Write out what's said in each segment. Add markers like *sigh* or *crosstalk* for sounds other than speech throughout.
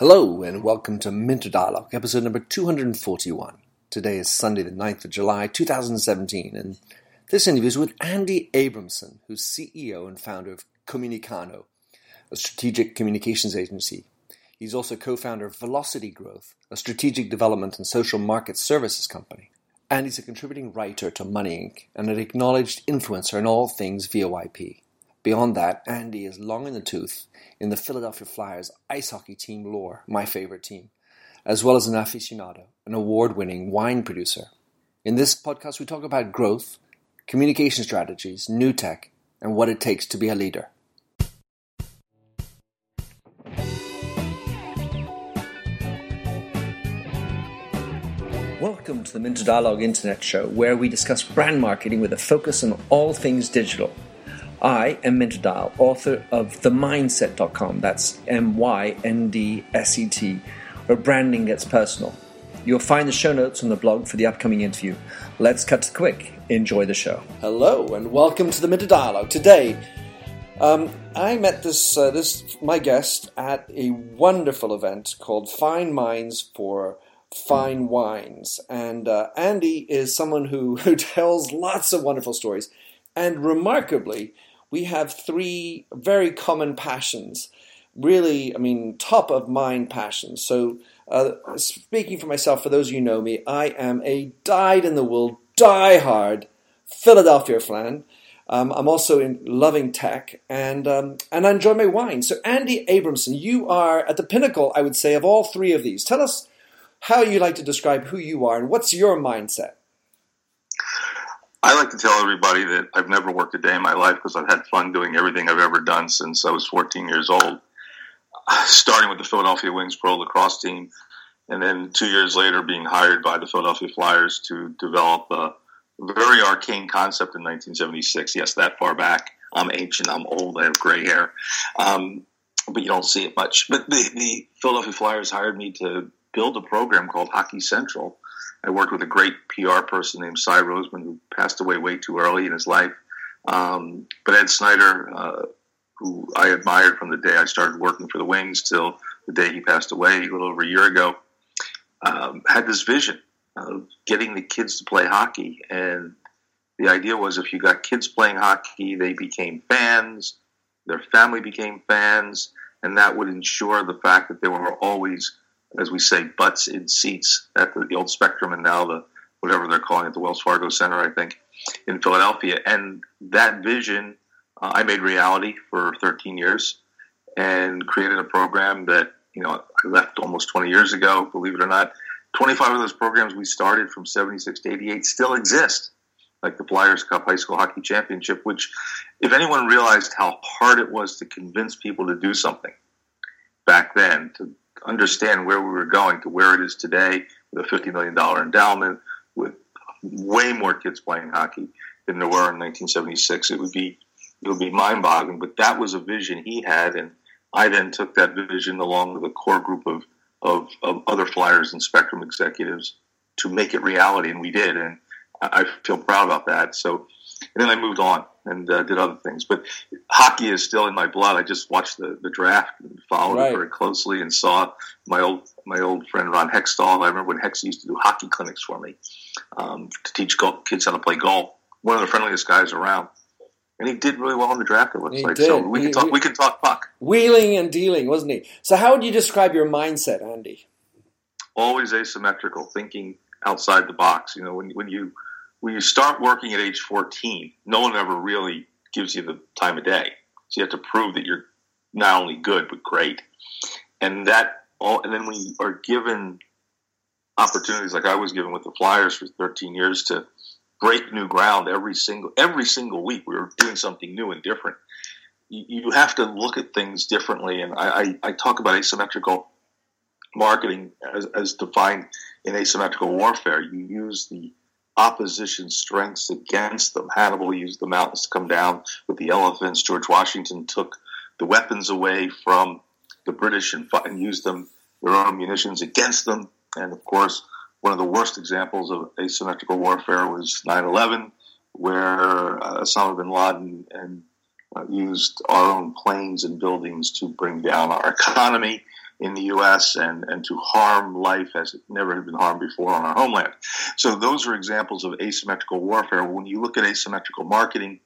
Hello and welcome to Minter Dialogue, episode number 241. Today is Sunday, the 9th of July, 2017, and this interview is with Andy Abramson, who's CEO and founder of Comunicano, a strategic communications agency. He's also co founder of Velocity Growth, a strategic development and social market services company. And he's a contributing writer to Money Inc. and an acknowledged influencer in all things VoIP. Beyond that, Andy is long in the tooth in the Philadelphia Flyers ice hockey team lore, my favorite team, as well as an aficionado, an award winning wine producer. In this podcast, we talk about growth, communication strategies, new tech, and what it takes to be a leader. Welcome to the Minter Dialogue Internet Show, where we discuss brand marketing with a focus on all things digital. I am Minter Dial, author of TheMyndset.com. That's M Y N D S E T, where branding gets personal. You'll find the show notes on the blog for the upcoming interview. Let's cut to the quick. Enjoy the show. Hello, and welcome to the Minter Dialogue. Today, um, I met this uh, this my guest at a wonderful event called Fine Minds for Fine Wines, and uh, Andy is someone who, *laughs* who tells lots of wonderful stories, and remarkably we have three very common passions. Really, I mean, top of mind passions. So, uh, speaking for myself, for those of you who know me, I am a dyed in the wool, die hard Philadelphia fan. Um, I'm also in loving tech and um, and I enjoy my wine. So Andy Abramson, you are at the pinnacle, I would say, of all three of these. Tell us how you like to describe who you are and what's your mindset. I like to tell everybody that I've never worked a day in my life because I've had fun doing everything I've ever done since I was 14 years old. *sighs* Starting with the Philadelphia Wings Pro Lacrosse team, and then two years later being hired by the Philadelphia Flyers to develop a very arcane concept in 1976. Yes, that far back. I'm ancient. I'm old. I have gray hair, um, but you don't see it much. But the, the Philadelphia Flyers hired me to build a program called Hockey Central I worked with a great PR person named Cy Roseman, who passed away way too early in his life. Um, but Ed Snider, uh, who I admired from the day I started working for the Wings till the day he passed away a little over a year ago, um, had this vision of getting the kids to play hockey. And the idea was if you got kids playing hockey, they became fans, their family became fans, and that would ensure the fact that they were always as we say, butts in seats at the, the old Spectrum and now the whatever they're calling it, the Wells Fargo Center, I think, in Philadelphia. And that vision uh, I made reality for 13 years and created a program that, you know, I left almost 20 years ago, believe it or not. 25 of those programs we started from 76 to 88 still exist, like the Flyers Cup High School Hockey Championship, which, if anyone realized how hard it was to convince people to do something back then, to understand where we were going to where it is today with a $50 million endowment, with way more kids playing hockey than there were in 1976. It would be it would be mind-boggling, but that was a vision he had, and I then took that vision along with a core group of, of, of other Flyers and Spectrum executives to make it reality, and we did, and I feel proud about that. So and then I moved on and uh, did other things. But hockey is still in my blood. I just watched the, the draft and followed right. it very closely and saw my old my old friend Ron Hextall. I remember when Hex used to do hockey clinics for me um, to teach golf, kids how to play golf. One of the friendliest guys around. And he did really well in the draft. It looks he like did. so. We he, can talk. We, we can talk puck. Wheeling and dealing, wasn't he? So, how would you describe your mindset, Andy? Always asymmetrical, thinking outside the box. You know, when when you when you start working at age 14, no one ever really gives you the time of day. So you have to prove that you're not only good but great. And that all, and then when you are given opportunities like I was given with the Flyers for 13 years to break new ground every single every single week, we were doing something new and different. You, you have to look at things differently, and I, I, I talk about asymmetrical marketing as, as defined in asymmetrical warfare. You use the opposition strengths against them. Hannibal used the mountains to come down with the elephants. George Washington took the weapons away from the British and, fought, and used them their own munitions against them. And of course, one of the worst examples of asymmetrical warfare was 9/11, where uh, Osama bin Laden and uh, used our own planes and buildings to bring down our economy. In the U.S. and, and to harm life as it never had been harmed before on our homeland. So those are examples of asymmetrical warfare. When you look at asymmetrical marketing,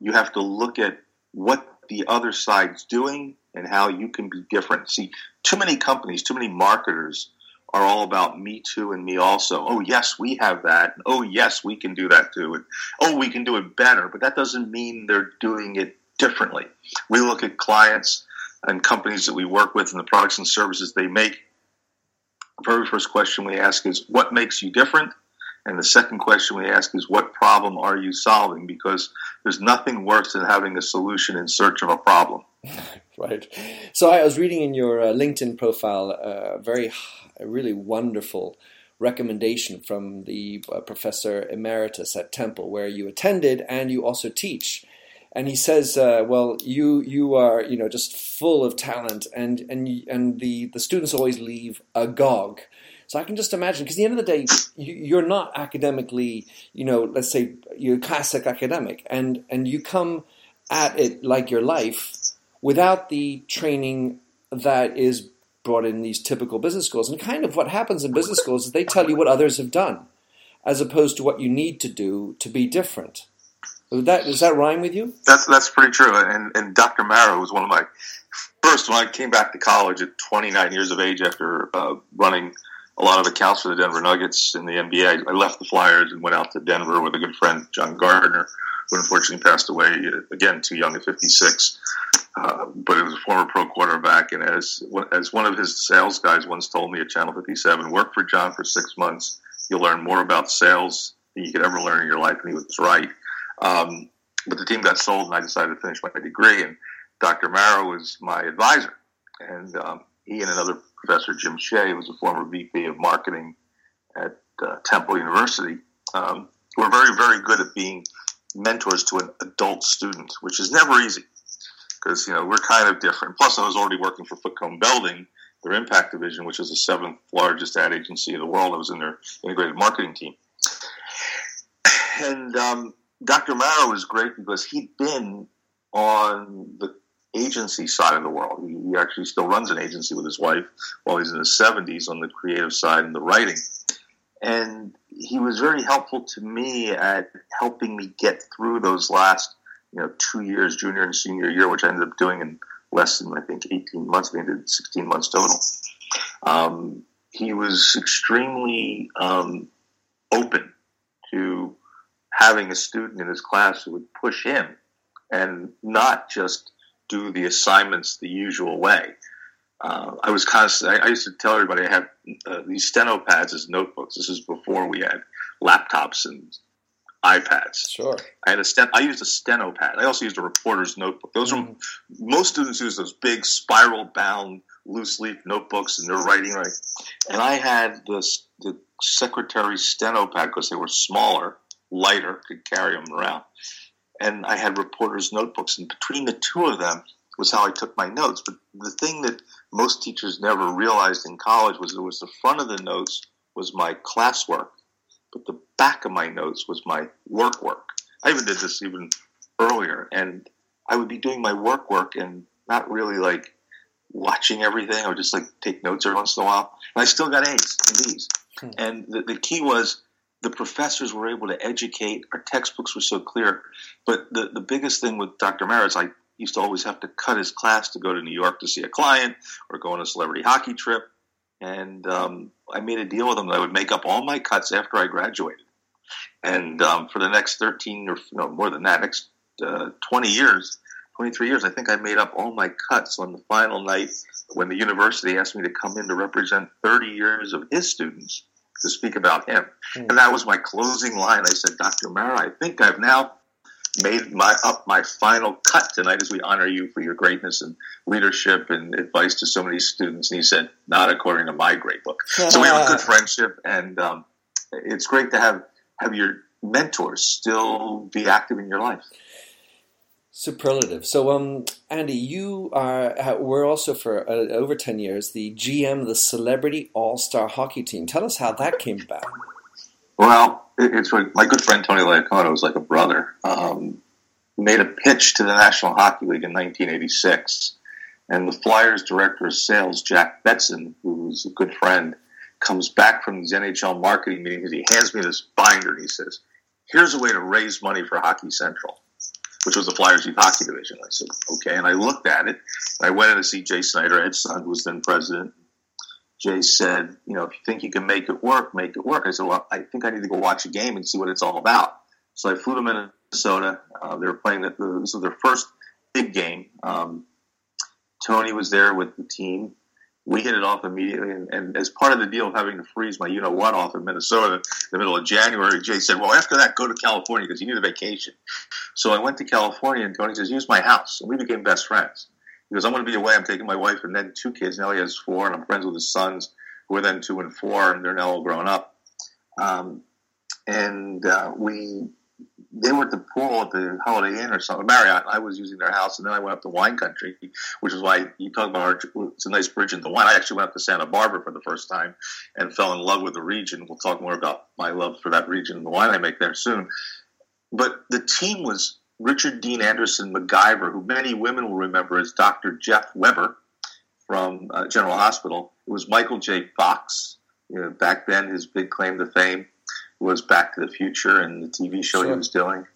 you have to look at what the other side's doing and how you can be different. See, too many companies, too many marketers are all about me too and me also. Oh, yes, we have that. Oh, yes, we can do that too. And, oh, we can do it better. But that doesn't mean they're doing it differently. We look at clients and companies that we work with and the products and services they make. The very first question we ask is, what makes you different? And the second question we ask is, what problem are you solving? Because there's nothing worse than having a solution in search of a problem. *laughs* right. So I was reading in your uh, LinkedIn profile a uh, very, really wonderful recommendation from the uh, professor emeritus at Temple, where you attended and you also teach. And he says, uh, "Well, you you are you know just full of talent, and and and the the students always leave agog." So I can just imagine, because at the end of the day, you're not academically, you know, let's say you're a classic academic, and and you come at it like your life without the training that is brought in these typical business schools. And kind of what happens in business schools is they tell you what others have done, as opposed to what you need to do to be different. Does that, does that rhyme with you? That's that's pretty true. And and Dr. Marrow was one of my first when I came back to college at 29 years of age after uh, running a lot of accounts for the Denver Nuggets in the NBA. I left the Flyers and went out to Denver with a good friend, John Gardner, who unfortunately passed away uh, again too young at 56. Uh, but he was a former pro quarterback, and as as one of his sales guys once told me at Channel 57, work for John for six months. You'll learn more about sales than you could ever learn in your life, and he was right. Um, but the team got sold, and I decided to finish my degree. And Dr. Marrow was my advisor, and um, he and another professor, Jim Shea, who was a former VP of marketing at uh, Temple University, um, were very, very good at being mentors to an adult student, which is never easy because you know we're kind of different. Plus, I was already working for Foote Cone Belding, their impact division, which is the seventh largest ad agency in the world. I was in their integrated marketing team, and um, Dr. Marrow was great because he'd been on the agency side of the world. He, he actually still runs an agency with his wife while he's in his 70s on the creative side and the writing. And he was very helpful to me at helping me get through those last, you know, two years, junior and senior year, which I ended up doing in less than I think 18 months. I did 16 months total. Um, he was extremely um, open to having a student in his class who would push him and not just do the assignments the usual way. Uh, I was constantly, I, I, used to tell everybody I had uh, these steno pads as notebooks. This is before we had laptops and iPads. Sure. I had a sten- I used a steno pad. I also used a reporter's notebook. Those mm-hmm. are most students use those big spiral bound loose leaf notebooks and they're writing right. And I had this the secretary's steno pad because they were smaller, lighter, could carry them around and I had reporters' notebooks, and between the two of them was how I took my notes. But the thing that most teachers never realized in college was it was the front of the notes was my classwork, but the back of my notes was my work work. I even did this even earlier, and I would be doing my work work and not really like watching everything. I would just like take notes every once in a while, and I still got A's and B's. Hmm. And the, the key was the professors were able to educate. Our textbooks were so clear. But the, the biggest thing with Dr. Maris, I used to always have to cut his class to go to New York to see a client or go on a celebrity hockey trip. And um, I made a deal with him that I would make up all my cuts after I graduated. And um, for the next 13 or no, more than that, next uh, 20 years, 23 years, I think I made up all my cuts on the final night when the university asked me to come in to represent 30 years of his students to speak about him. Mm. And that was my closing line. I said, Dr. Mara, I think I've now made my up my final cut tonight as we honor you for your greatness and leadership and advice to so many students. And he said, not according to my great book. so we have a good *laughs* friendship, and um, it's great to have have your mentors still be active in your life. Superlative. So, um, Andy, you are we're also for uh, over ten years the GM of the Celebrity All Star Hockey Team. Tell us how that came about. Well, it's my good friend Tony Iacono was like a brother. Um, made a pitch to the National Hockey League in 1986, And the Flyers director of sales, Jack Betson, who's a good friend, comes back from these NHL marketing meetings. He hands me this binder and he says, Here's a way to raise money for Hockey Central, which was the Flyers Hockey Division. I said, Okay. And I looked at it I went in to see Jay Snider, Ed's son, who was then president. Jay said, You know, if you think you can make it work, make it work. I said, Well, I think I need to go watch a game and see what it's all about. So I flew to Minnesota. Uh, they were playing, the, this was their first big game. Um, Tony was there with the team. We hit it off immediately, and, and, as part of the deal of having to freeze my you know what off in Minnesota in the middle of January, Jay said, "Well, after that, go to California because you need a vacation." So I went to California, and Tony says, "Use my house," and we became best friends. He goes, "I'm going to be away. I'm taking my wife and then two kids. Now he has four, and I'm friends with his sons, who are then two and four, and they're now all grown up." Um, and uh, we they were at the pool at the Holiday Inn or something, Marriott. I was using their house, and then I went up to wine country, which is why you talk about our, it's a nice bridge into wine. I actually went up to Santa Barbara for the first time and fell in love with the region. We'll talk more about my love for that region and the wine I make there soon. But the team was Richard Dean Anderson MacGyver, who many women will remember as Dr. Jeff Weber from uh, General Hospital. It was Michael J. Fox. You know, back then, his big claim to fame was Back to the Future and the TV show sure. he was doing.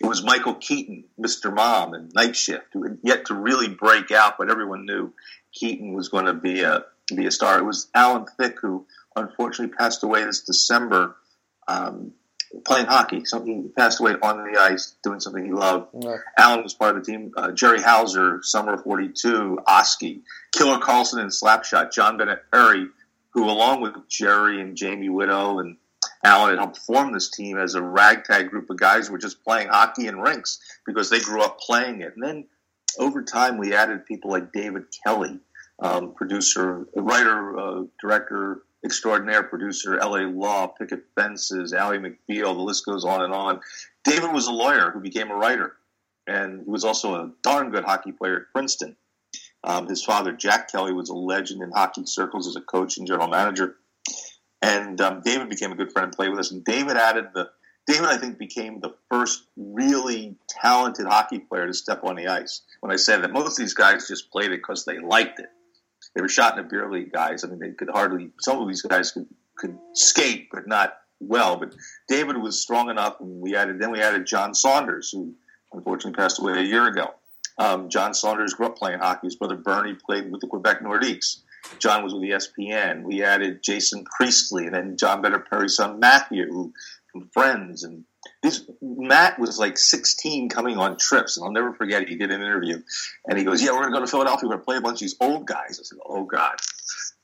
It was Michael Keaton, Mr. Mom, and Night Shift, who had yet to really break out, but everyone knew Keaton was going to be a be a star. It was Alan Thicke, who unfortunately passed away this December, um, playing hockey. Something he passed away on the ice doing something he loved. Yeah. Alan was part of the team. Uh, Jerry Houser, Summer '42, Oski, Killer Carlson, and Slapshot, John Bennett Perry, who along with Jerry and Jamie Widow and Had helped form this team as a ragtag group of guys who were just playing hockey in rinks because they grew up playing it. And then over time, we added people like David Kelley, um, producer, writer, uh, director extraordinaire, producer, LA Law, Picket Fences, Ally McBeal, the list goes on and on. David was a lawyer who became a writer, and he was also a darn good hockey player at Princeton. Um, his father, Jack Kelley, was a legend in hockey circles as a coach and general manager. And um, David became a good friend and played with us. And David added the David, I think, became the first really talented hockey player to step on the ice. When I said that, most of these guys just played it because they liked it. They were shot in the beer league guys. I mean, they could hardly. Some of these guys could could skate, but not well. But David was strong enough, and we added. Then we added John Saunders, who unfortunately passed away a year ago. Um, John Saunders grew up playing hockey. His brother Bernie played with the Quebec Nordiques. John was with ESPN. We added Jason Priestley and then John Bennett Perry's son Matthew from Friends. And this Matt was like 16 coming on trips. And I'll never forget, he did an interview and he goes, Yeah, we're going to go to Philadelphia. We're going to play a bunch of these old guys. I said, Oh, God.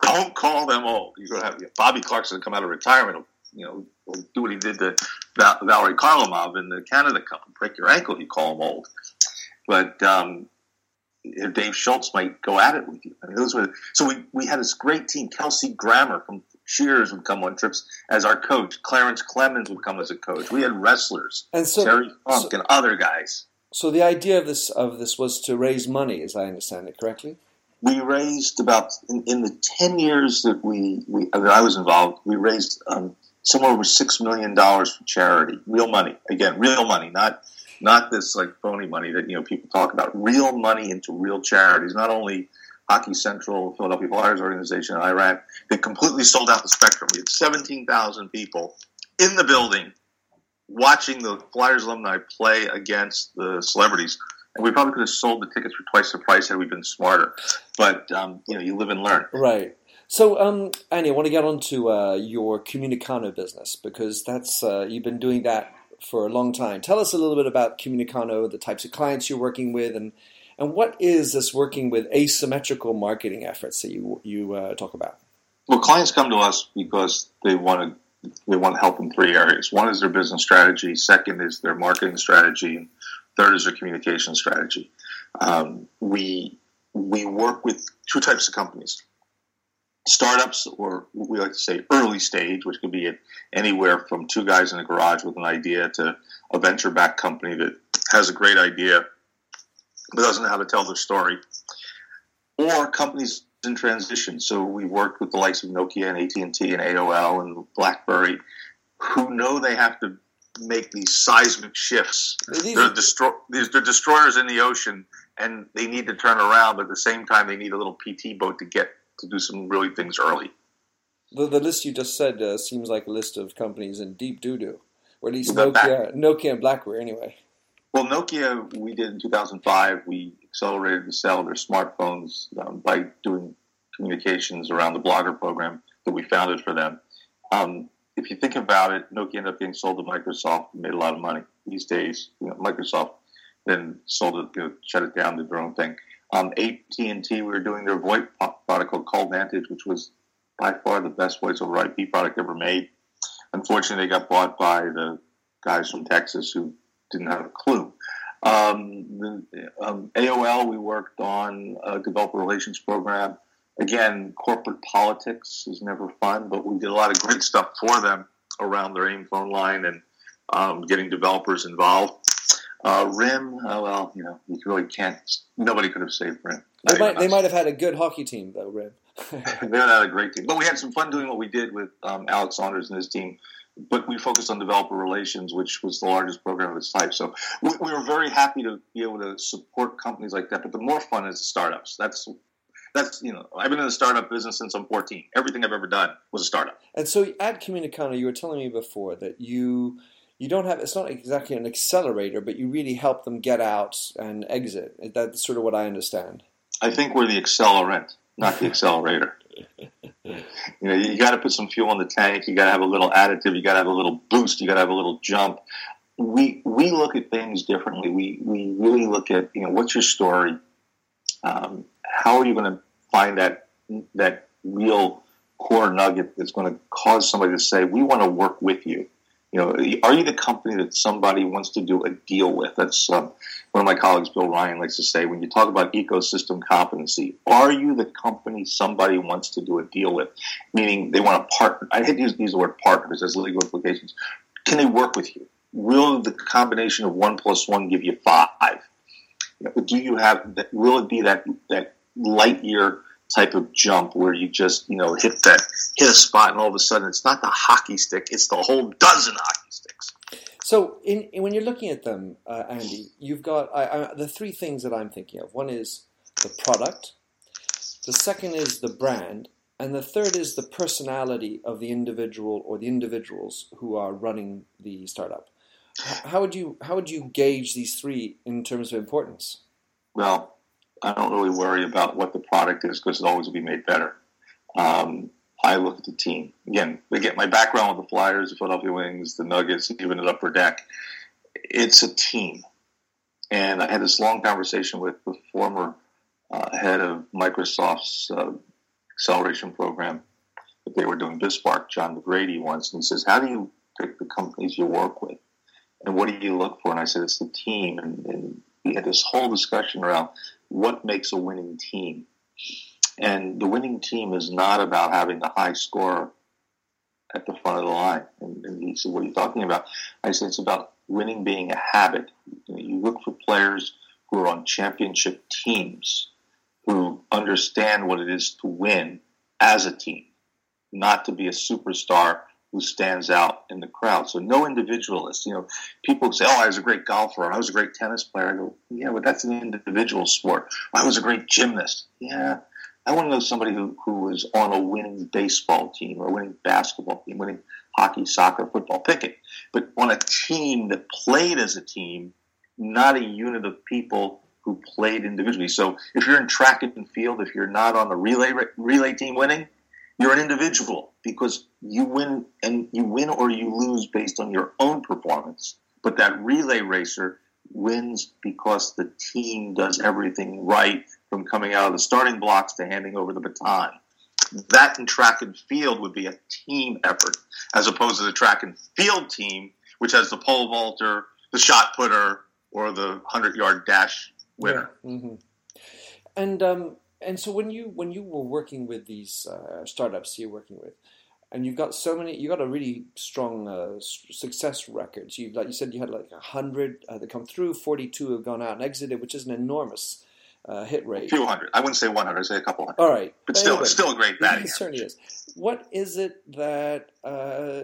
Don't call them old. You're going to have Bobby Clarke's come out of retirement. You know, do what he did to Valeri Kharlamov in the Canada Cup. Break your ankle, you call him old. But um, Dave Schultz might go at it with you. I mean, those were so we, we had this great team. Kelsey Grammer from Cheers would come on trips as our coach. Clarence Clemons would come as a coach. We had wrestlers, and so, Terry Funk so, and other guys. So the idea of this of this was to raise money, as I understand it correctly. We raised about in, in the ten years that we, we that I was involved. We raised um, somewhere over six million dollars for charity, real money. Again, real money, not not this like phony money that you know people talk about. Real money into real charities, not only Hockey Central, Philadelphia Flyers organization in Iran. They completely sold out the spectrum. We had 17,000 people in the building watching the Flyers alumni play against the celebrities. And we probably could have sold the tickets for twice the price had we been smarter. But, um, you know, you live and learn. Right. So, um, Annie, I want to get on to uh, your Comunicano business because that's uh, you've been doing that for a long time. Tell us a little bit about Comunicano, the types of clients you're working with, and and what is this working with asymmetrical marketing efforts that you you uh, talk about? Well, clients come to us because they want to they want help in three areas. One is their business strategy. Second is their marketing strategy. Third is their communication strategy. Um, we we work with two types of companies startups, or we like to say early stage, which could be anywhere from two guys in a garage with an idea to a venture backed company that has a great idea but doesn't know how to tell their story, or companies in transition. So we worked with the likes of Nokia and AT and T and AOL and BlackBerry, who know they have to make these seismic shifts. These they're, destro- they're destroyers in the ocean, and they need to turn around, but at the same time, they need a little PT boat to get to do some really things early. The, the list you just said uh, seems like a list of companies in deep doo doo, or at least Nokia, Nokia and BlackBerry, anyway. Well, Nokia, we did in 2005. We accelerated the sale of their smartphones um, by doing communications around the blogger program that we founded for them. Um, if you think about it, Nokia ended up being sold to Microsoft and made a lot of money these days. You know, Microsoft then sold it, you know, shut it down, did their own thing. Um, AT&T, we were doing their VoIP product called CallVantage, which was by far the best voice over IP product ever made. Unfortunately, they got bought by the guys from Texas who didn't have a clue. Um, the, um, AOL, we worked on a developer relations program. Again, corporate politics is never fun, but we did a lot of great stuff for them around their AIM phone line and um, getting developers involved. Uh, RIM, oh, well, you know, you really can't. Nobody could have saved RIM. They might, they might have had a good hockey team, though, RIM. *laughs* *laughs* they had a great team, but we had some fun doing what we did with um, Alex Saunders and his team. But we focused on developer relations, which was the largest program of its type. So we, we were very happy to be able to support companies like that. But the more fun is startups. That's that's you know I've been in the startup business since I'm 14. Everything I've ever done was a startup. And so at Comunicano, you were telling me before that you you don't have it's not exactly an accelerator, but you really help them get out and exit. That's sort of what I understand. I think we're the accelerant, not the *laughs* accelerator. you know, you got to put some fuel in the tank. You got to have a little additive. You got to have a little boost. You got to have a little jump. We we look at things differently. We we really look at you know what's your story. Um, how are you going to find that that real core nugget that's going to cause somebody to say, "We want to work with you." You know, are you the company that somebody wants to do a deal with? That's um, one of my colleagues, Bill Ryan, likes to say when you talk about ecosystem competency, are you the company somebody wants to do a deal with? Meaning they want to partner. I hate to use, use the word partner because there's legal implications. Can they work with you? Will the combination of one plus one give you five? You know, do you have? Will it be that that light year type of jump where you just you know hit that hit a spot and all of a sudden it's not the hockey stick it's the whole dozen hockey sticks. So in, in when you're looking at them uh, andy you've got I, I, the three things that i'm thinking of. One is the product the second is the brand and the third is the personality of the individual or the individuals who are running the startup. How would you how would you gauge these three in terms of importance? Well I don't really worry about what the product is because it always will be made better. Um, I look at the team. Again, again, my background with the Flyers, the Philadelphia Wings, the Nuggets, even at Upper Deck, it's a team. And I had this long conversation with the former uh, head of Microsoft's uh, acceleration program that they were doing, BizSpark, John McGrady, once. And he says, How do you pick the companies you work with? And what do you look for? And I said, It's the team. And, and we had this whole discussion around what makes a winning team. And the winning team is not about having the high score at the front of the line. And, and he said, What are you talking about? I said, It's about winning being a habit. You, look for players who are on championship teams who understand what it is to win as a team, not to be a superstar who stands out in the crowd. So no individualist. You know, people say, "Oh, I was a great golfer," "I was a great tennis player." I go, "Yeah, but that's an individual sport." I was a great gymnast. Yeah, I want to know somebody who who was on a winning baseball team or a winning basketball team, winning hockey, soccer, football. Pick it, but on a team that played as a team, not a unit of people who played individually. So if you're in track and field, if you're not on the relay relay team winning you're an individual because you win and you win or you lose based on your own performance. But that relay racer wins because the team does everything right from coming out of the starting blocks to handing over the baton. That in track and field would be a team effort as opposed to the track and field team, which has the pole vaulter, the shot putter, or the 100 yard dash winner. Yeah. Mm-hmm. And um, and so when you when you were working with these uh, startups you're working with, and you've got so many, you've got a really strong uh, success record. So you like you said, you had like hundred uh, that come through, forty-two have gone out and exited, which is an enormous uh, hit rate. A few hundred. I wouldn't say one hundred. I'd say a couple hundred. All right, but, but still, anyway, still a great batting. It certainly is. What is it that uh,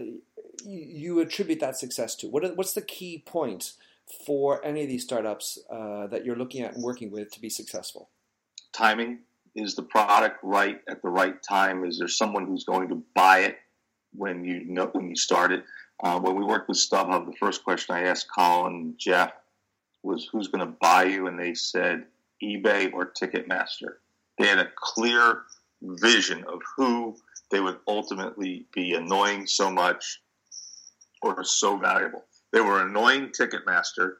you attribute that success to? What are, what's the key point for any of these startups uh, that you're looking at and working with to be successful? Timing is the product right at the right time? Is there someone who's going to buy it when you know when you start it? Uh, when we worked with StubHub, the first question I asked Colin and Jeff was, "Who's going to buy you?" And they said, "eBay or Ticketmaster." They had a clear vision of who they would ultimately be annoying so much or so valuable. They were annoying Ticketmaster.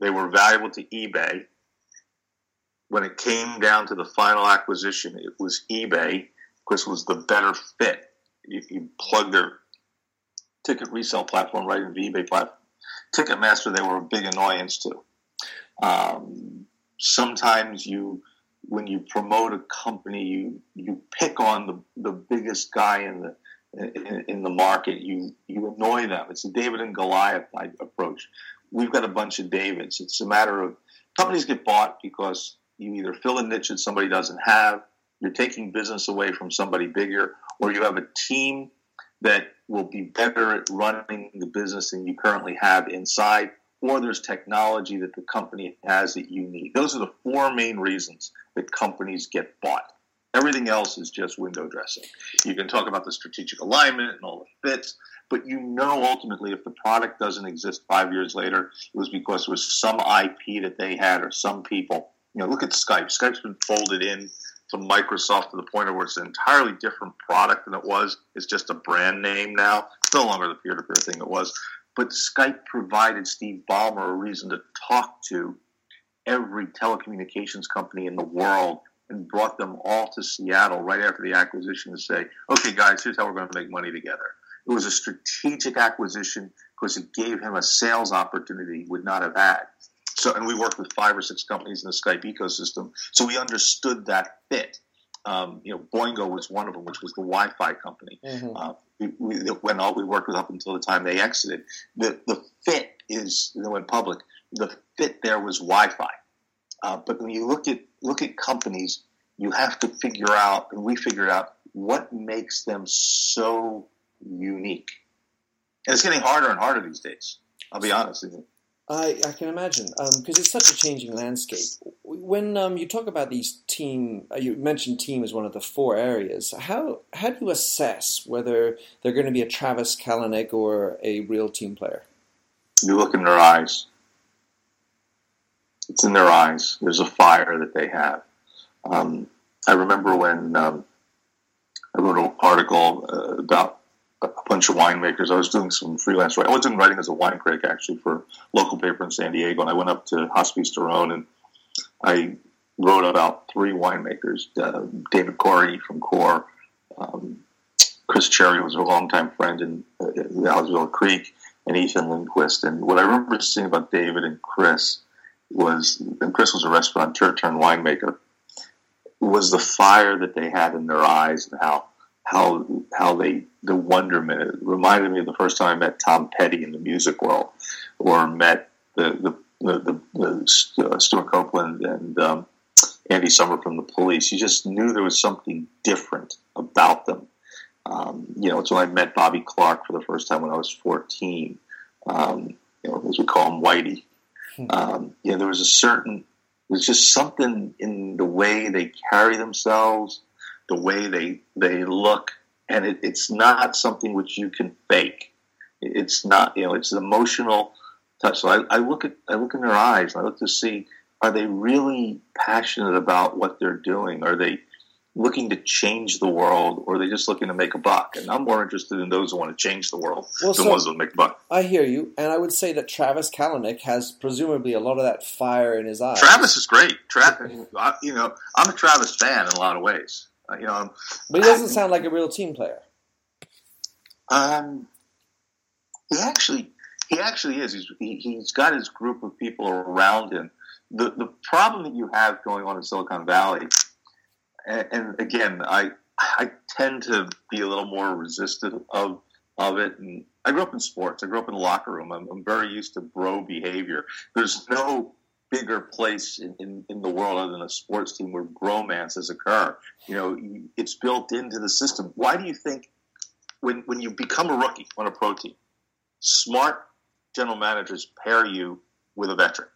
They were valuable to eBay. When it came down to the final acquisition, it was eBay because was the better fit. You, you plug their ticket resale platform right into the eBay platform. Ticketmaster, they were a big annoyance to. Um, sometimes you when you promote a company, you you pick on the, the biggest guy in the in, in, the market. You you annoy them. It's a David and Goliath type approach. We've got a bunch of Davids. It's a matter of companies get bought because you either fill a niche that somebody doesn't have, you're taking business away from somebody bigger, or you have a team that will be better at running the business than you currently have inside, or there's technology that the company has that you need. Those are the four main reasons that companies get bought. Everything else is just window dressing. You can talk about the strategic alignment and all the fits, but you know ultimately if the product doesn't exist five years later, it was because it was some IP that they had or some people. You know, look at Skype. Skype's been folded in to Microsoft to the point where it's an entirely different product than it was. It's just a brand name now. It's no longer the peer-to-peer thing it was. But Skype provided Steve Ballmer a reason to talk to every telecommunications company in the world and brought them all to Seattle right after the acquisition to say, okay, guys, here's how we're going to make money together. It was a strategic acquisition because it gave him a sales opportunity he would not have had. So, and we worked with five or six companies in the Skype ecosystem, so we understood that fit. Um, you know, Boingo was one of them, which was the Wi-Fi company. Mm-hmm. Uh, we, we, when all we worked with up until the time they exited, the the fit is they went public. The fit there was Wi-Fi, uh, but when you look at look at companies, you have to figure out, and we figured out what makes them so unique. And it's getting harder and harder these days. I'll be honest. I, I can imagine because um, it's such a changing landscape. When um, you talk about these team, uh, you mentioned team as one of the four areas. How how do you assess whether they're going to be a Travis Kalanick or a real team player? You look in their eyes. It's in their eyes. There's a fire that they have. Um, I remember when um, I wrote an article uh, about a bunch of winemakers. I was doing some freelance writing. I was doing writing as a wine critic actually for local paper in San Diego, and I went up to Hospice du Rhone and I wrote about three winemakers: uh, David Corey from Core, um, Chris Cherry was a longtime friend in, uh, in Alexville Creek, and Ethan Lindquist. And what I remember seeing about David and Chris was, and Chris was a restaurateur turned winemaker, was the fire that they had in their eyes and how how how they the wonderment. It reminded me of the first time I met Tom Petty in the music world, or met the the the, the, the uh, Stewart Copeland and um, Andy Summer from the Police. You just knew there was something different about them. Um, you know, it's when I met Bobby Clarke for the first time when I was fourteen. Um, you know, as we call him, Whitey. Hmm. Um, you know, there was a certain there's just something in the way they carry themselves the way they they look, and it, it's not something which you can fake. It's not, you know, it's an emotional touch. So I, I look at I look in their eyes. I look to see are they really passionate about what they're doing? Are they looking to change the world, or are they just looking to make a buck? And I'm more interested in those who want to change the world well, than so ones that make a buck. I hear you, and I would say that Travis Kalanick has presumably a lot of that fire in his eyes. Travis is great. Travis, you know, I'm a Travis fan in a lot of ways. You know, but he doesn't sound like a real team player. Um, he actually, he actually is. He's he, he's got his group of people around him. The the problem that you have going on in Silicon Valley, and, and again, I I tend to be a little more resistant of of it. And I grew up in sports. I grew up in the locker room. I'm, I'm very used to bro behavior. There's no bigger place in, in, in, the world other than a sports team where bromances occur. You know, it's built into the system. Why do you think when, when you become a rookie on a pro team, smart general managers pair you with a veteran.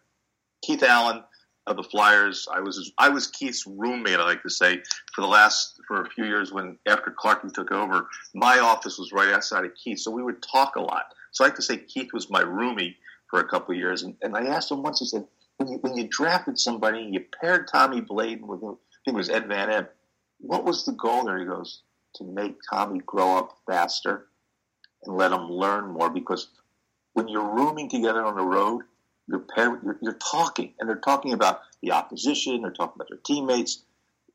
Keith Allen of the Flyers. I was I was Keith's roommate. I like to say for the last for a few years when after Clarky took over, my office was right outside of Keith, so we would talk a lot. So I like to say Keith was my roomie for a couple of years, and, and I asked him once. He said, when you, when you drafted somebody, you paired Tommy Bladon with I think it was Ed Van Impe. What was the goal there? He goes to make Tommy grow up faster and let him learn more because when you're rooming together on the road you're, paired, you're, you're talking, and they're talking about the opposition. They're talking about their teammates.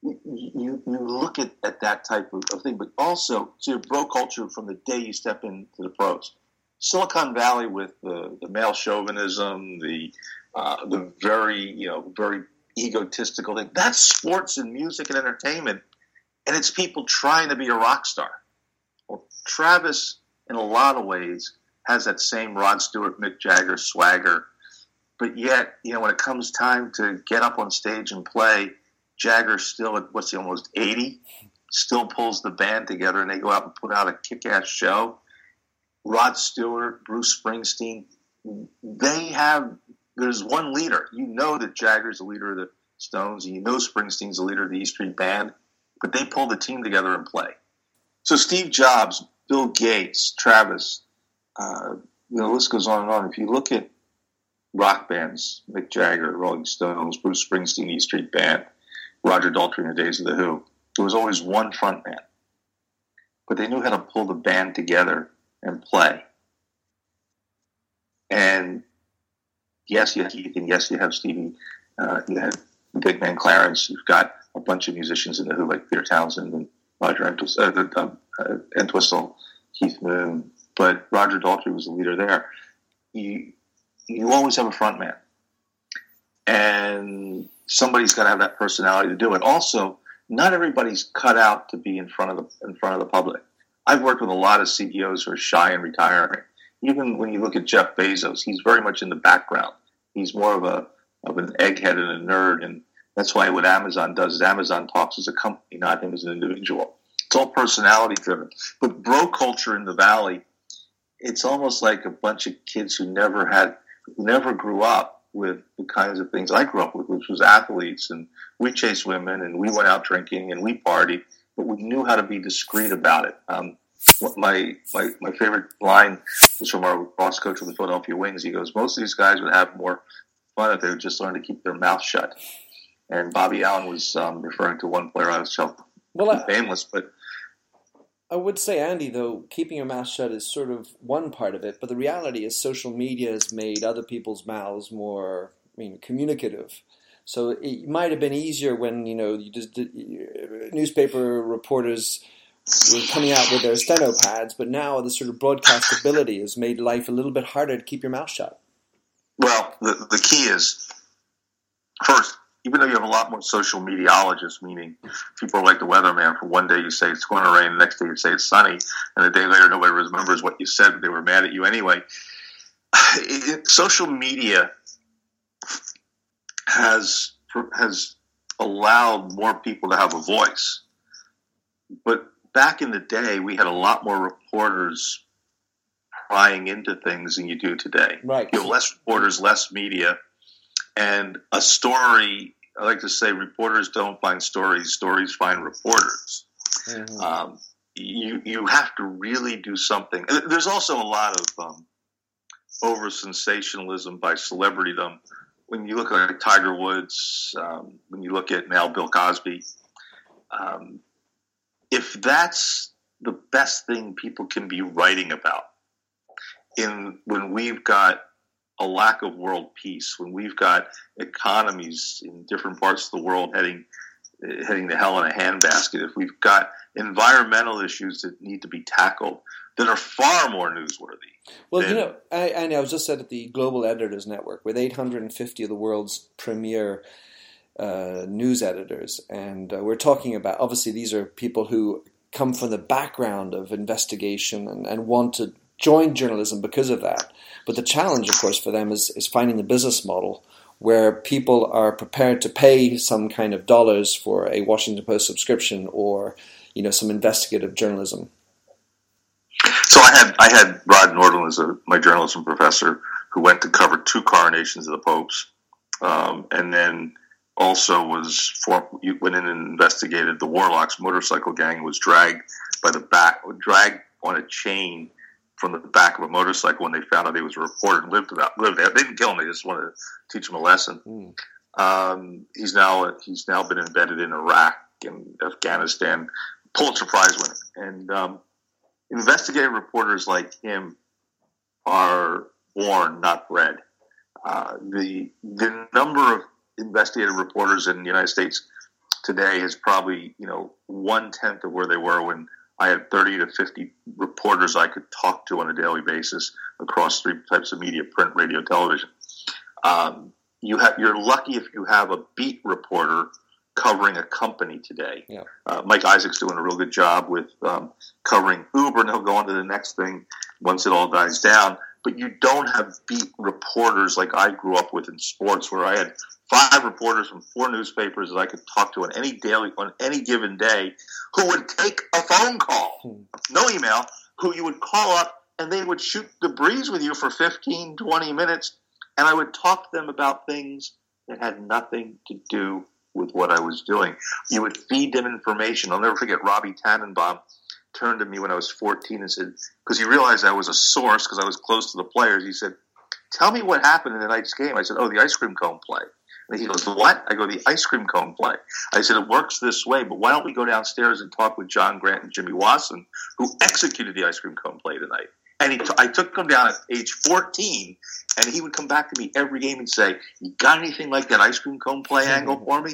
You, you, you look at, at that type of, of thing, but also to your bro culture from the day you step into the pros. Silicon Valley with the, the male chauvinism, the uh, the very you know very egotistical thing. That's sports and music and entertainment, and it's people trying to be a rock star. Well, Travis, in a lot of ways, has that same Rod Stewart, Mick Jagger swagger but yet, you know, when it comes time to get up on stage and play, Jagger still at what's he almost eighty, still pulls the band together and they go out and put out a kick-ass show. Rod Stewart, Bruce Springsteen, they have. There's one leader. You know that Jagger's the leader of the Stones, and you know Springsteen's the leader of the E Street Band, but they pull the team together and play. So Steve Jobs, Bill Gates, Travis, uh, you know, the list goes on and on. If you look at rock bands, Mick Jagger, Rolling Stones, Bruce Springsteen, E Street Band, Roger Daltrey in the days of the Who. There was always one front man. But they knew how to pull the band together and play. And yes, you have yes, you have Stevie. Uh, you have big man Clarence. You've got a bunch of musicians in the Who, like Peter Townshend and Roger Entwistle, uh, uh, Entwistle, Keith Moon. But Roger Daltrey was the leader there. You, you always have a front man. And somebody's got to have that personality to do it. Also, not everybody's cut out to be in front of the in front of the public. I've worked with a lot of CEOs who are shy and retiring. Even when you look at Jeff Bezos, he's very much in the background. He's more of a of an egghead and a nerd, and that's why what Amazon does is Amazon talks as a company, not him as an individual. It's all personality driven. But bro culture in the valley, it's almost like a bunch of kids who never had never grew up with the kinds of things I grew up with, which was athletes, and we chased women, and we went out drinking, and we partied, but we knew how to be discreet about it. Um, my, my my favorite line was from our boss coach of the Philadelphia Wings. He goes, "Most of these guys would have more fun if they would just learn to keep their mouth shut." And Bobby Allen was um, referring to one player I was so well, nameless, but I would say, Andy, though, keeping your mouth shut is sort of one part of it, but the reality is social media has made other people's mouths more, I mean, communicative. So it might have been easier when you know you just did, newspaper reporters were coming out with their steno pads, but now the sort of broadcastability has made life a little bit harder to keep your mouth shut. Well, the, the key is first even though you have a lot more social mediologists, meaning people are like the weatherman. For one day you say it's going to rain, the next day you say it's sunny, and a day later nobody remembers what you said, but they were mad at you anyway. *sighs* It, social media has has allowed more people to have a voice, but back in the day we had a lot more reporters prying into things than you do today. Right. You have less reporters, less media, and a story I like to say reporters don't find stories; stories find reporters. Mm-hmm. Um, you you have to really do something. There's also a lot of um, over sensationalism by celebritydom. When you look at Tiger Woods, um, when you look at now Bill Cosby, um, if that's the best thing people can be writing about, in when we've got a lack of world peace, when we've got economies in different parts of the world heading eh, heading to hell in a handbasket, if we've got environmental issues that need to be tackled that are far more newsworthy. Well, than, you know, I, I, I was just at the Global Editors Network with 850 of the world's premier uh, news editors, and uh, we're talking about obviously these are people who come from the background of investigation and, and want to join journalism because of that. But the challenge, of course, for them is, is finding the business model where people are prepared to pay some kind of dollars for a Washington Post subscription or you know some investigative journalism. So I had I had Rod Nordland as a, my journalism professor, who went to cover two coronations of the popes, um, and then also was for, went in and investigated the Warlocks motorcycle gang was dragged by the back, dragged on a chain from the back of a motorcycle when they found out he was a reporter and lived about lived there. They didn't kill him; they just wanted to teach him a lesson. Mm. Um, he's now he's now been embedded in Iraq and Afghanistan, Pulitzer Prize winner, and um, investigative reporters like him are born, not bred. Uh, the the number of investigative reporters in the United States today is probably you know one tenth of where they were when I had 30 to 50 reporters I could talk to on a daily basis across three types of media print, radio, television. Um, you have, you're lucky if you have a beat reporter covering a company today. Yeah. Uh, Mike Isaac's doing a real good job with um, covering Uber, and he'll go on to the next thing once it all dies down. But you don't have beat reporters like I grew up with in sports, where I had five reporters from four newspapers that I could talk to on any daily, on any given day, who would take a phone call, hmm. no email, who you would call up and they would shoot the breeze with you for 15, 20 minutes. And I would talk to them about things that had nothing to do with what I was doing. You would feed them information. I'll never forget Robbie Tannenbaum turned to me when I was 14 and said, because he realized I was a source because I was close to the players. He said, Tell me what happened in the night's game. I said, Oh, the ice cream cone play. And he goes, What? I go, The ice cream cone play. I said, It works this way, but why don't we go downstairs and talk with John Grant and Jimmy Wasson, who executed the ice cream cone play tonight? And he t- I took him down at age 14, and he would come back to me every game and say, You got anything like that ice cream cone play angle *laughs* for me?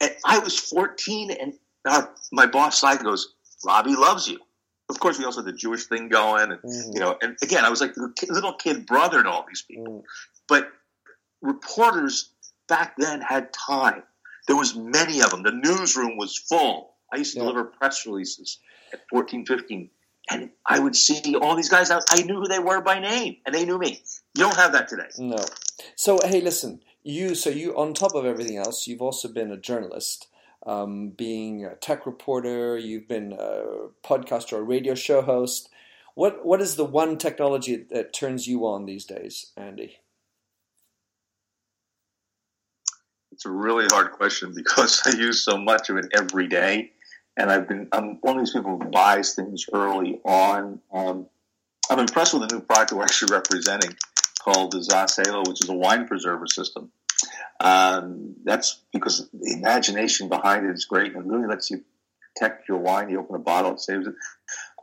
And I was 14, and our, my boss side goes, Robbie loves you. Of course, we also had the Jewish thing going, and mm-hmm. you know, and again, I was like the little kid brother to all these people. Mm. But reporters back then had time. There was many of them. The newsroom was full. I used to yeah. deliver press releases at 14, 15, and I would see all these guys. Out. I knew who they were by name, and they knew me. You don't have that today. No. So hey, listen, you. So you, on top of everything else, you've also been a journalist. Um, being a tech reporter, you've been a podcaster, a radio show host. What what is the one technology that turns you on these days, Andy? It's a really hard question because *laughs* I use so much of it every day, and I've been I'm one of these people who buys things early on. Um, I'm impressed with the new product we're actually representing called the Zasalo, which is a wine preserver system. Um, that's because the imagination behind it is great and it really lets you protect your wine. You open a bottle, it saves it.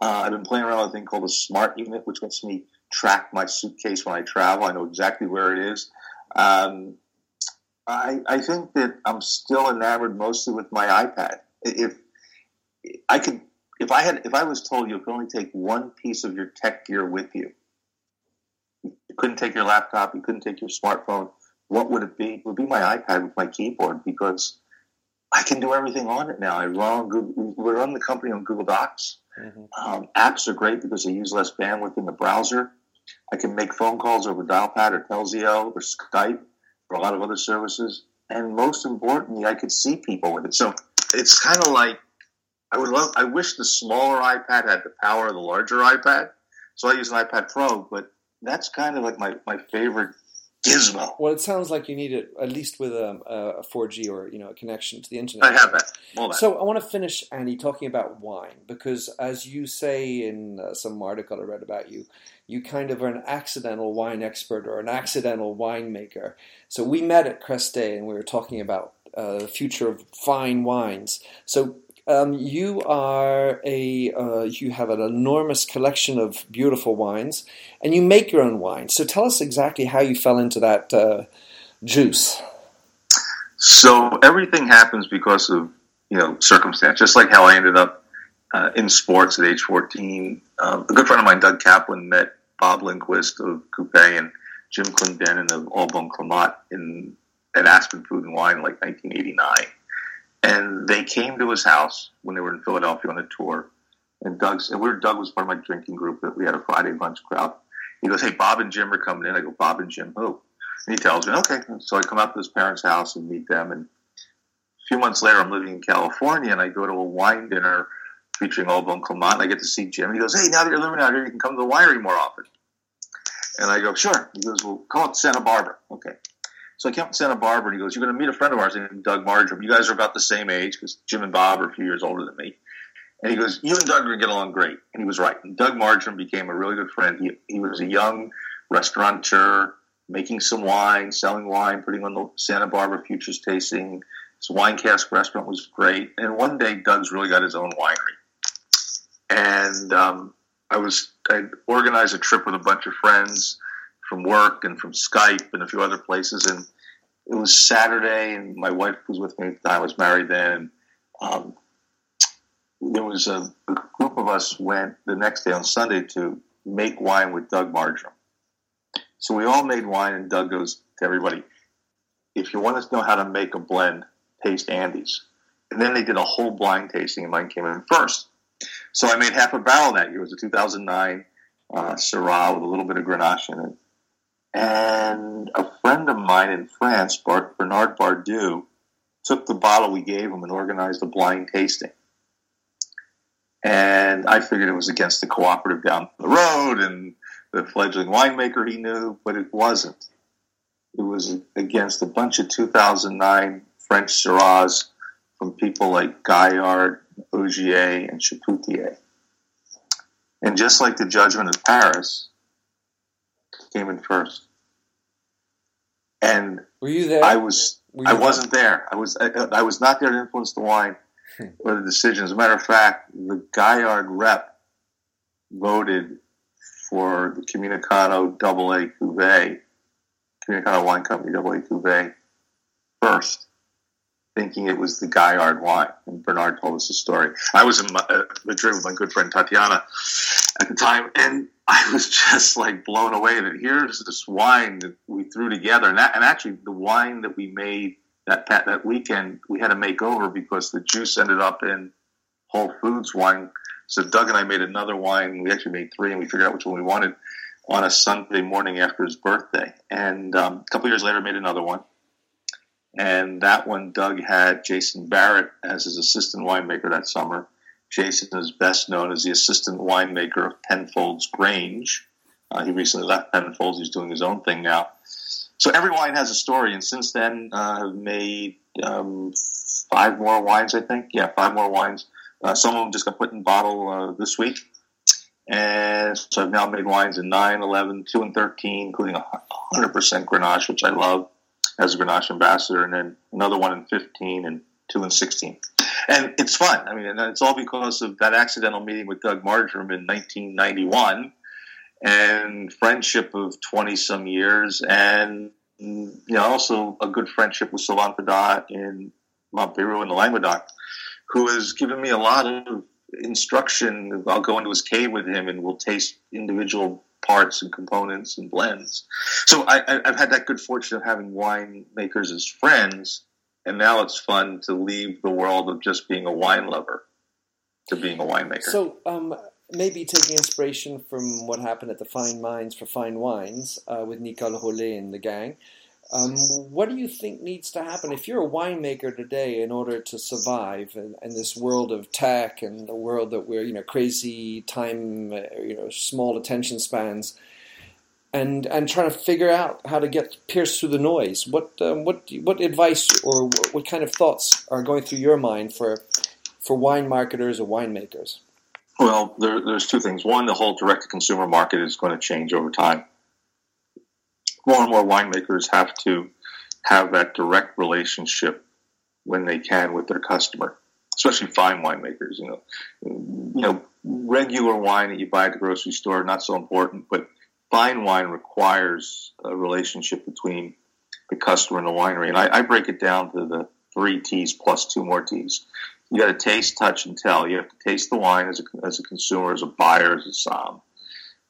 Uh, I've been playing around with a thing called a smart unit, which lets me track my suitcase when I travel. I know exactly where it is. Um, I, I think that I'm still enamored mostly with my iPad. If I could, if I had, if I was told you could only take one piece of your tech gear with you, you couldn't take your laptop, you couldn't take your smartphone. What would it be? It would be my iPad with my keyboard because I can do everything on it now. I run Google, we run the company on Google Docs. Mm-hmm. Um, apps are great because they use less bandwidth in the browser. I can make phone calls over Dialpad or Telzio or Skype for a lot of other services. And most importantly, I could see people with it. So it's kind of like I would love. I wish the smaller iPad had the power of the larger iPad. So I use an iPad Pro, but that's kind of like my, my favorite gizmo. Well, it sounds like you need it at least with a, a 4G or you know a connection to the internet. I have that. that. So I want to finish, Andy, talking about wine because, as you say in uh, some article I read about you, you kind of are an accidental wine expert or an accidental winemaker. So we met at Crest Day and we were talking about uh, the future of fine wines. So um, you are a uh, you have an enormous collection of beautiful wines, and you make your own wine. So tell us exactly how you fell into that uh, juice. So everything happens because of you know circumstance. Just like how I ended up uh, in sports at age fourteen. Um, a good friend of mine, Doug Kaplan, met Bob Lindquist of Qupé and Jim Clendenen of Au Bon Climat in at Aspen Food and Wine, like 1989 and they came to his house when they were in Philadelphia on a tour. And Doug's, and we were, Doug was part of my drinking group that we had a Friday lunch crowd. He goes, Hey, Bob and Jim are coming in. I go, Bob and Jim, who? And he tells me, okay. So I come out to his parents' house and meet them. And a few months later, I'm living in California and I go to a wine dinner featuring Au Bon Climat and I get to see Jim. He goes, Hey, now that you're living out here, you can come to the winery more often. And I go, sure. He goes, well, up to Santa Barbara. Okay. So I came up to Santa Barbara, and he goes, you're going to meet a friend of ours named Doug Margerum. You guys are about the same age because Jim and Bob are a few years older than me. And he goes, you and Doug are going to get along great. And he was right. And Doug Margerum became a really good friend. He, he was a young restaurateur, making some wine, selling wine, putting on the Santa Barbara Futures tasting. His wine cask restaurant was great. And one day, Doug's really got his own winery. And um, I was I organized a trip with a bunch of friends from work and from Skype and a few other places. And it was Saturday, and my wife was with me. I was married then. And, um, there was a, a, group of us went the next day on Sunday to make wine with Doug Margerum. So we all made wine, and Doug goes to everybody, if you want to know how to make a blend, taste Andy's. And then they did a whole blind tasting, and mine came in first. So I made half a barrel that year. It was a 2009 uh, Syrah with a little bit of Grenache in it. And a friend of mine in France, Bernard Bardou, took the bottle we gave him and organized a blind tasting. And I figured it was against the cooperative down the road and the fledgling winemaker he knew, but it wasn't. It was against a bunch of 2009 French Syrahs from people like Gaillard, Ogier, and Chapoutier. And just like the judgment of Paris, came in first. And were you there? I was. I wasn't there. I was. I, I, was not there to influence the wine hmm. or the decision. As a matter of fact, the Gaillard rep voted for the Comunicano Double A Cuvée, Comunicano Wine Company Double A Cuvée, first thinking it was the Gaillard wine. And Bernard told us the story. I was in uh, Madrid with my good friend Tatiana at the time, and I was *laughs* just like blown away that here's this wine that we threw together, and, that, and actually the wine that we made that that weekend we had to make over because the juice ended up in Whole Foods wine. So Doug and I made another wine. We actually made three, and we figured out which one we wanted on a Sunday morning after his birthday. And um, a couple years later, made another one and that one, Doug had Jason Barrett as his assistant winemaker that summer. Jason is best known as the assistant winemaker of Penfolds Grange. Uh, he recently left Penfolds. He's doing his own thing now. So every wine has a story, and since then, uh, have made um, five more wines, I think. Yeah, five more wines. Uh, some of them just got put in bottle uh, this week. And so I've now made wines in 9, 11, 2, and 13, including 100% Grenache, which I love as a Grenache ambassador, and then another one in 15 and two in 16. And it's fun. I mean, and it's all because of that accidental meeting with Doug Margerum in 1991 and friendship of 20 some years, and you know, also a good friendship with Sylvain Fadat in Montpellier in the Languedoc, who has given me a lot of instruction. I'll go into his cave with him and we'll taste individual parts and components and blends. So I, have had that good fortune of having winemakers as friends, and now it's fun to leave the world of just being a wine lover to being a winemaker. So um, maybe taking inspiration from what happened at the Fine Minds for Fine Wines uh, with Nicole Rolet and the gang. Um, what do you think needs to happen if you're a winemaker today in order to survive in, in, this world of tech and the world that we're, you know, crazy time, uh, you know, small attention spans, and and trying to figure out how to get pierce through the noise? What um, what what advice or what kind of thoughts are going through your mind for for wine marketers or winemakers? Well, there, there's two things. One, the whole direct to consumer market is going to change over time more and more winemakers have to have that direct relationship when they can with their customer, especially fine winemakers. You know, you know, regular wine that you buy at the grocery store not so important, but fine wine requires a relationship between the customer and the winery. And I, I break it down to the three T's plus two more T's. You got to taste, touch, and tell. You have to taste the wine as a, as a consumer, as a buyer, as a som.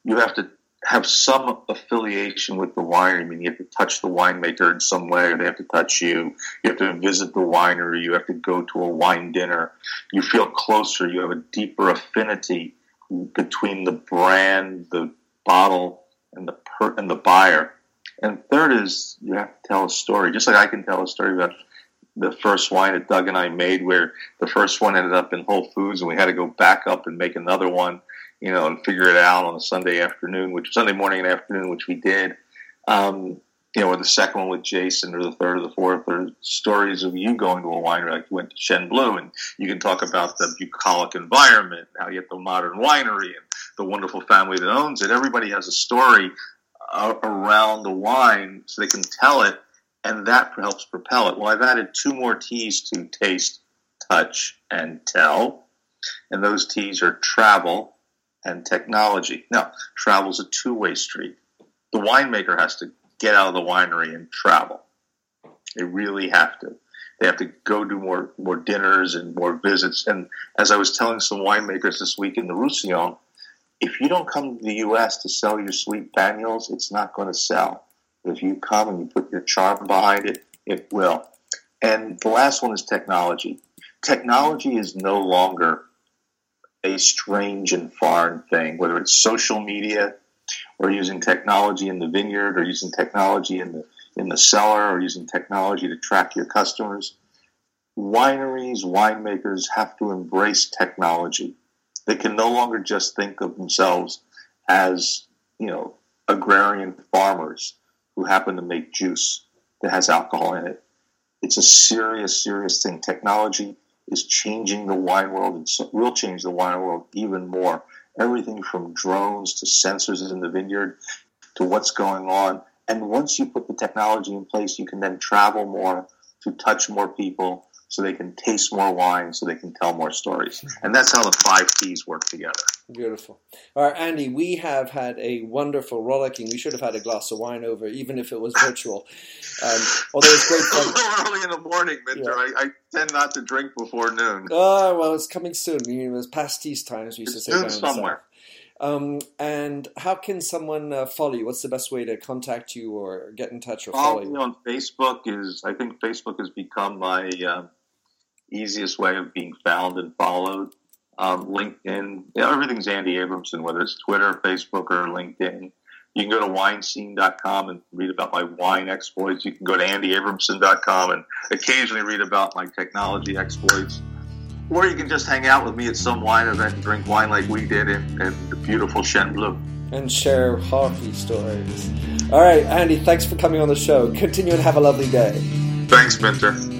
You have to have some affiliation with the winery. I mean, you have to touch the winemaker in some way, or they have to touch you. You have to visit the winery. You have to go to a wine dinner. You feel closer. You have a deeper affinity between the brand, the bottle, and the per- and the buyer. And third is you have to tell a story, just like I can tell a story about the first wine that Doug and I made, where the first one ended up in Whole Foods, and we had to go back up and make another one, you know, and figure it out on a Sunday afternoon, which Sunday morning and afternoon, which we did. Um, you know, or the second one with Jason, or the third, or the fourth, or stories of you going to a winery like you went to Chêne Bleu, and you can talk about the bucolic environment, how you get the modern winery, and the wonderful family that owns it. Everybody has a story uh, around the wine, so they can tell it, and that helps propel it. Well, I've added two more T's to taste, touch, and tell, and those T's are travel and technology. Now, travel is a two-way street. The winemaker has to get out of the winery and travel. They really have to. They have to go do more more dinners and more visits. And as I was telling some winemakers this week in the Roussillon, if you don't come to the U.S. to sell your sweet Banyuls, it's not going to sell. But if you come and you put your charm behind it, it will. And the last one is technology. Technology is no longer a strange and foreign thing, whether it's social media, or using technology in the vineyard or using technology in the in the cellar or using technology to track your customers. Wineries, winemakers have to embrace technology. They can no longer just think of themselves as, you know, agrarian farmers who happen to make juice that has alcohol in it. It's a serious, serious thing. Technology is changing the wine world and will change the wine world even more everything from drones to sensors in the vineyard to what's going on. And once you put the technology in place, you can then travel more to touch more people so they can taste more wine, so they can tell more stories. And that's how the five P's work together. Beautiful. All right, Andy, we have had a wonderful rollicking. We should have had a glass of wine over, even if it was virtual. *laughs* Um, although it's great fun. early in the morning, Minter. Yeah. I, I, tend not to drink before noon. Oh, well, it's coming soon. I mean, it was past these times, we used it's to say. Noon somewhere. Um, and how can someone uh, follow you? What's the best way to contact you or get in touch or follow, follow you? on Facebook is I think Facebook has become my uh, easiest way of being found and followed. Um, LinkedIn, yeah, everything's Andy Abramson, whether it's Twitter, Facebook, or LinkedIn. You can go to winescene.com and read about my wine exploits. You can go to andyabramson.com and occasionally read about my technology exploits. Or you can just hang out with me at some wine event and drink wine like we did in, in the beautiful Chêne Bleu. And share hockey stories. All right, Andy, thanks for coming on the show. Continue and have a lovely day. Thanks, Minter.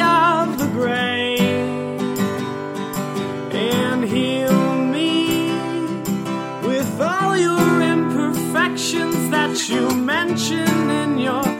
of the gray and heal me with all your imperfections that you mention in your